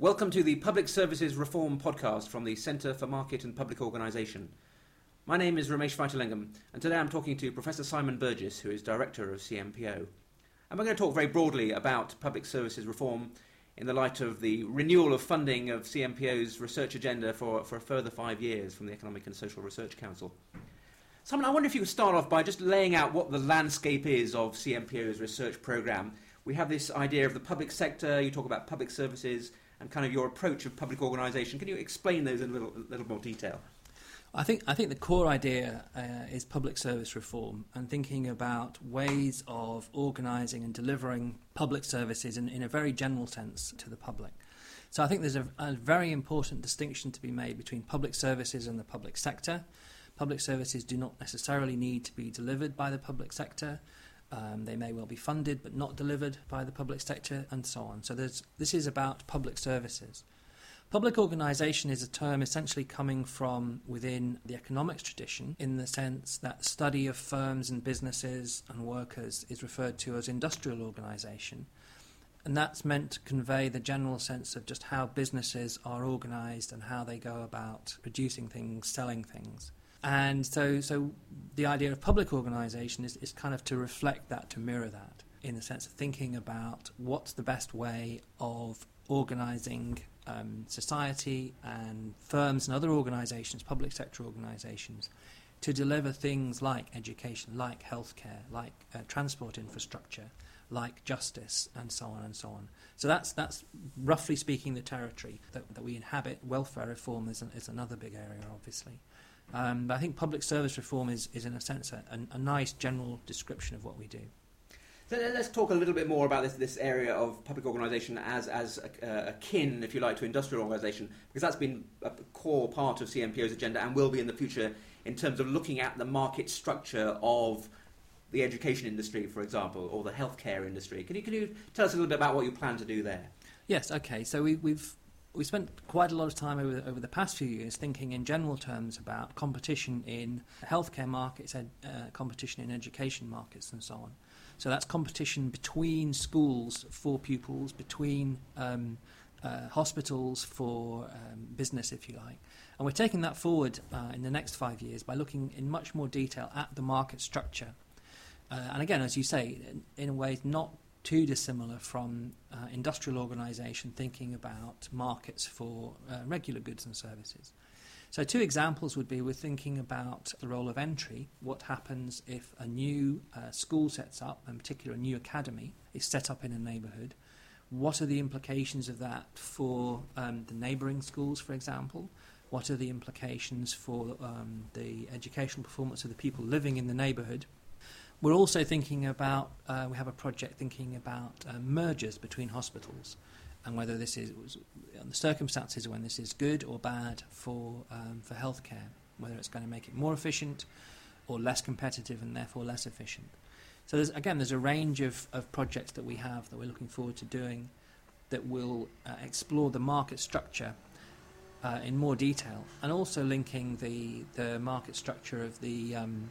Welcome to the Public Services Reform podcast from the Centre for Market and Public Organisation. My name is Ramesh Vaitilingam, and today I'm talking to Professor Simon Burgess, who is Director of CMPO. And we're going to talk very broadly about public services reform in the light of the renewal of funding of CMPO's research agenda for, for a further five years from the Economic and Social Research Council. Simon, I wonder if you could start off by just laying out what the landscape is of CMPO's research programme. We have this idea of the public sector, you talk about public services, and kind of your approach of public organisation. Can you explain those in a little, a little more detail? I think I think the core idea uh, is public service reform and thinking about ways of organising and delivering public services in, in a very general sense to the public. So I think there's a, a, very important distinction to be made between public services and the public sector. Public services do not necessarily need to be delivered by the public sector. Um, they may well be funded but not delivered by the public sector, and so on. So this is about public services. Public organisation is a term essentially coming from within the economics tradition in the sense that study of firms and businesses and workers is referred to as industrial organisation. And that's meant to convey the general sense of just how businesses are organised and how they go about producing things, selling things. And so, so the idea of public organisation is, is kind of to reflect that, to mirror that, in the sense of thinking about what's the best way of organising um, society and firms and other organisations, public sector organisations, to deliver things like education, like healthcare, like uh, transport infrastructure, like justice, and so on and so on. So that's that's roughly speaking the territory that, that we inhabit. Welfare reform is, an, is another big area, obviously. Um, but I think public service reform is, is in a sense, a, a, nice general description of what we do. So let's talk a little bit more about this, this area of public organisation as, as a, akin, if you like, to industrial organisation, because that's been a core part of CMPO's agenda and will be in the future in terms of looking at the market structure of the education industry, for example, or the healthcare industry. Can you, can you tell us a little bit about what you plan to do there? Yes, okay. So we, we've we spent quite a lot of time over, over the past few years thinking in general terms about competition in healthcare markets, ed, uh, competition in education markets, and so on. So that's competition between schools for pupils, between um, uh, hospitals for um, business, if you like. And we're taking that forward uh, in the next five years by looking in much more detail at the market structure. Uh, and again, as you say, in, in a way, not too dissimilar from uh, industrial organisation thinking about markets for uh, regular goods and services. So, two examples would be we're thinking about the role of entry. What happens if a new uh, school sets up, in particular a new academy, is set up in a neighbourhood? What are the implications of that for um, the neighbouring schools, for example? What are the implications for um, the educational performance of the people living in the neighbourhood? We're also thinking about, uh, we have a project thinking about uh, mergers between hospitals and whether this is, the circumstances when this is good or bad for, um, for healthcare, whether it's going to make it more efficient or less competitive and therefore less efficient. So there's, again, there's a range of, of projects that we have that we're looking forward to doing that will uh, explore the market structure uh, in more detail and also linking the, the market structure of the um,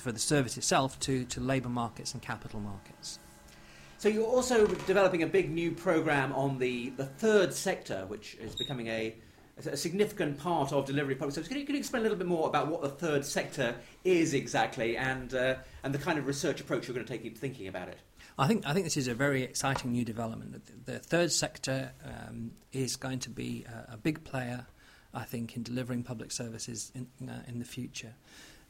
for the service itself to, to labour markets and capital markets. So you're also developing a big new program on the, the third sector, which is becoming a, a significant part of delivery of public service. Can you, can you explain a little bit more about what the third sector is exactly and, uh, and the kind of research approach you're going to take in thinking about it? I think I think this is a very exciting new development. The, the third sector um, is going to be a, a, big player, I think, in delivering public services in, uh, in the future.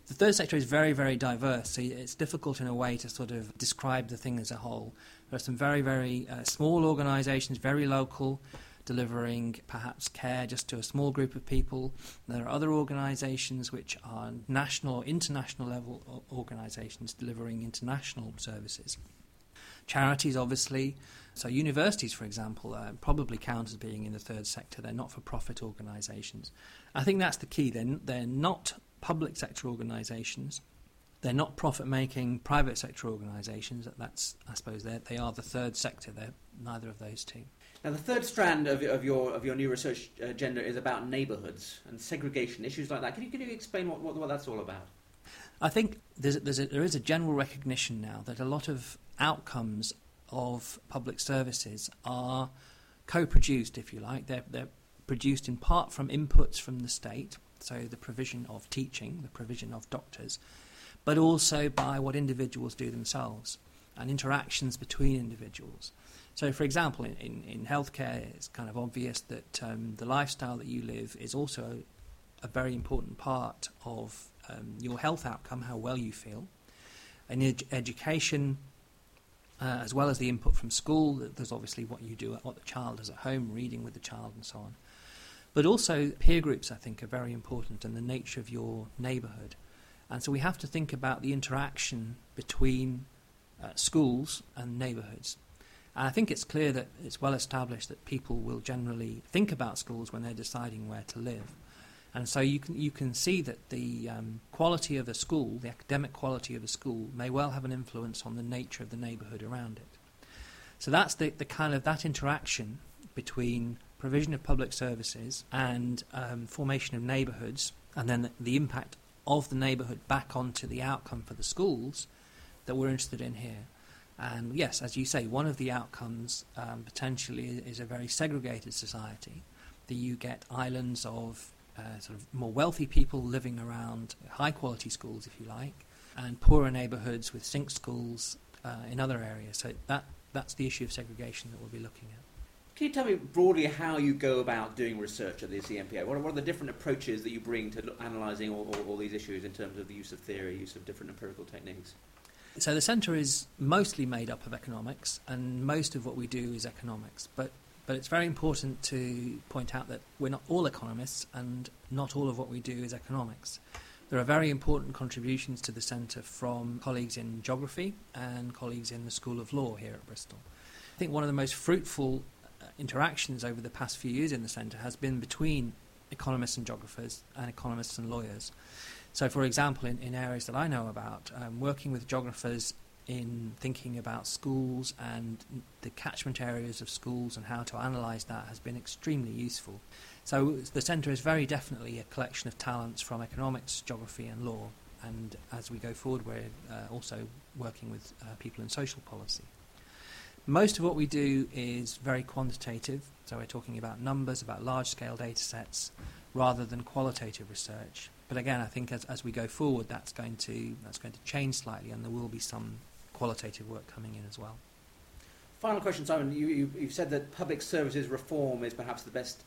The third sector is very, very diverse, so it's difficult in a way to sort of describe the thing as a whole. There are some very, very uh, small organisations, very local, delivering perhaps care just to a small group of people. There are other organisations which are national or international level organisations delivering international services. Charities, obviously. So, universities, for example, uh, probably count as being in the third sector. They're not for profit organisations. I think that's the key. They're, they're not public sector organisations. They're not profit making private sector organisations. That's, I suppose, they are the third sector. They're neither of those two. Now, the third strand of, of, your, of your new research agenda is about neighbourhoods and segregation, issues like that. Can you, can you explain what, what, what that's all about? I think there's, there's a, there is a general recognition now that a lot of outcomes of public services are co-produced, if you like. They're, they're produced in part from inputs from the state, so the provision of teaching, the provision of doctors, but also by what individuals do themselves and interactions between individuals. So, for example, in, in, in healthcare, it's kind of obvious that um, the lifestyle that you live is also a very important part of um, your health outcome, how well you feel. In ed- education, uh, as well as the input from school, there's obviously what you do, what the child does at home, reading with the child, and so on. But also, peer groups, I think, are very important and the nature of your neighbourhood. And so we have to think about the interaction between uh, schools and neighbourhoods. And I think it's clear that it's well established that people will generally think about schools when they're deciding where to live. And so you can, you can see that the um, quality of a school, the academic quality of a school, may well have an influence on the nature of the neighbourhood around it. So that's the, the kind of that interaction between provision of public services and um, formation of neighbourhoods, and then the, impact of the neighbourhood back onto the outcome for the schools that we're interested in here. And yes, as you say, one of the outcomes um, potentially is a very segregated society. That you get islands of uh, sort of more wealthy people living around high quality schools, if you like, and poorer neighbourhoods with sink schools uh, in other areas. So that, that's the issue of segregation that we'll be looking at. Can you tell me broadly how you go about doing research at the CMPO? What are, what are the different approaches that you bring to analysing all, all, all these issues in terms of the use of theory, use of different empirical techniques? So the centre is mostly made up of economics, and most of what we do is economics. But but it's very important to point out that we're not all economists, and not all of what we do is economics. There are very important contributions to the centre from colleagues in geography and colleagues in the School of Law here at Bristol. I think one of the most fruitful interactions over the past few years in the centre has been between economists and geographers and economists and lawyers. So, for example, in, in areas that I know about, um, working with geographers in thinking about schools and the catchment areas of schools and how to analyse that has been extremely useful. So the centre is very definitely a collection of talents from economics, geography and law. And as we go forward, we're uh, also working with uh, people in social policy. Most of what we do is very quantitative, so we're talking about numbers, about large-scale data sets, rather than qualitative research. But again, I think as, as we go forward, that's going to that's going to change slightly, and there will be some qualitative work coming in as well. Final question, Simon. You, you, you've said that public services reform is perhaps the best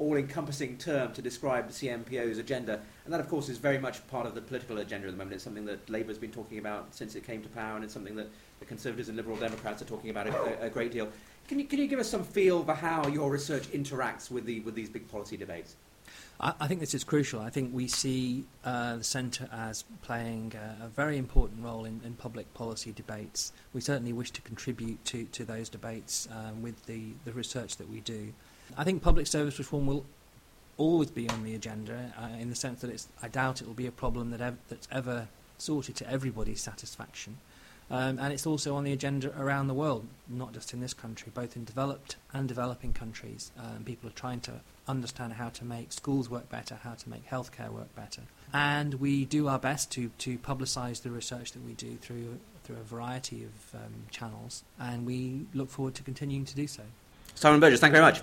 all-encompassing term to describe the CMPO's agenda, and that, of course, is very much part of the political agenda at the moment. It's something that Labour has been talking about since it came to power, and it's something that the Conservatives and Liberal Democrats are talking about a, a great deal. Can you, can you give us some feel for how your research interacts with, the, with these big policy debates? I, think this is crucial. I think we see uh, the centre as playing a, a very important role in, in, public policy debates. We certainly wish to contribute to, to those debates um, with the, the research that we do. I think public service reform will always be on the agenda uh, in the sense that it's, I doubt it will be a problem that ev- that's ever sorted to everybody's satisfaction. Um, and it's also on the agenda around the world, not just in this country, both in developed and developing countries. Um, people are trying to understand how to make schools work better, how to make healthcare work better. And we do our best to, to publicise the research that we do through, through a variety of um, channels, and we look forward to continuing to do so. Simon Burgess, thank you very much.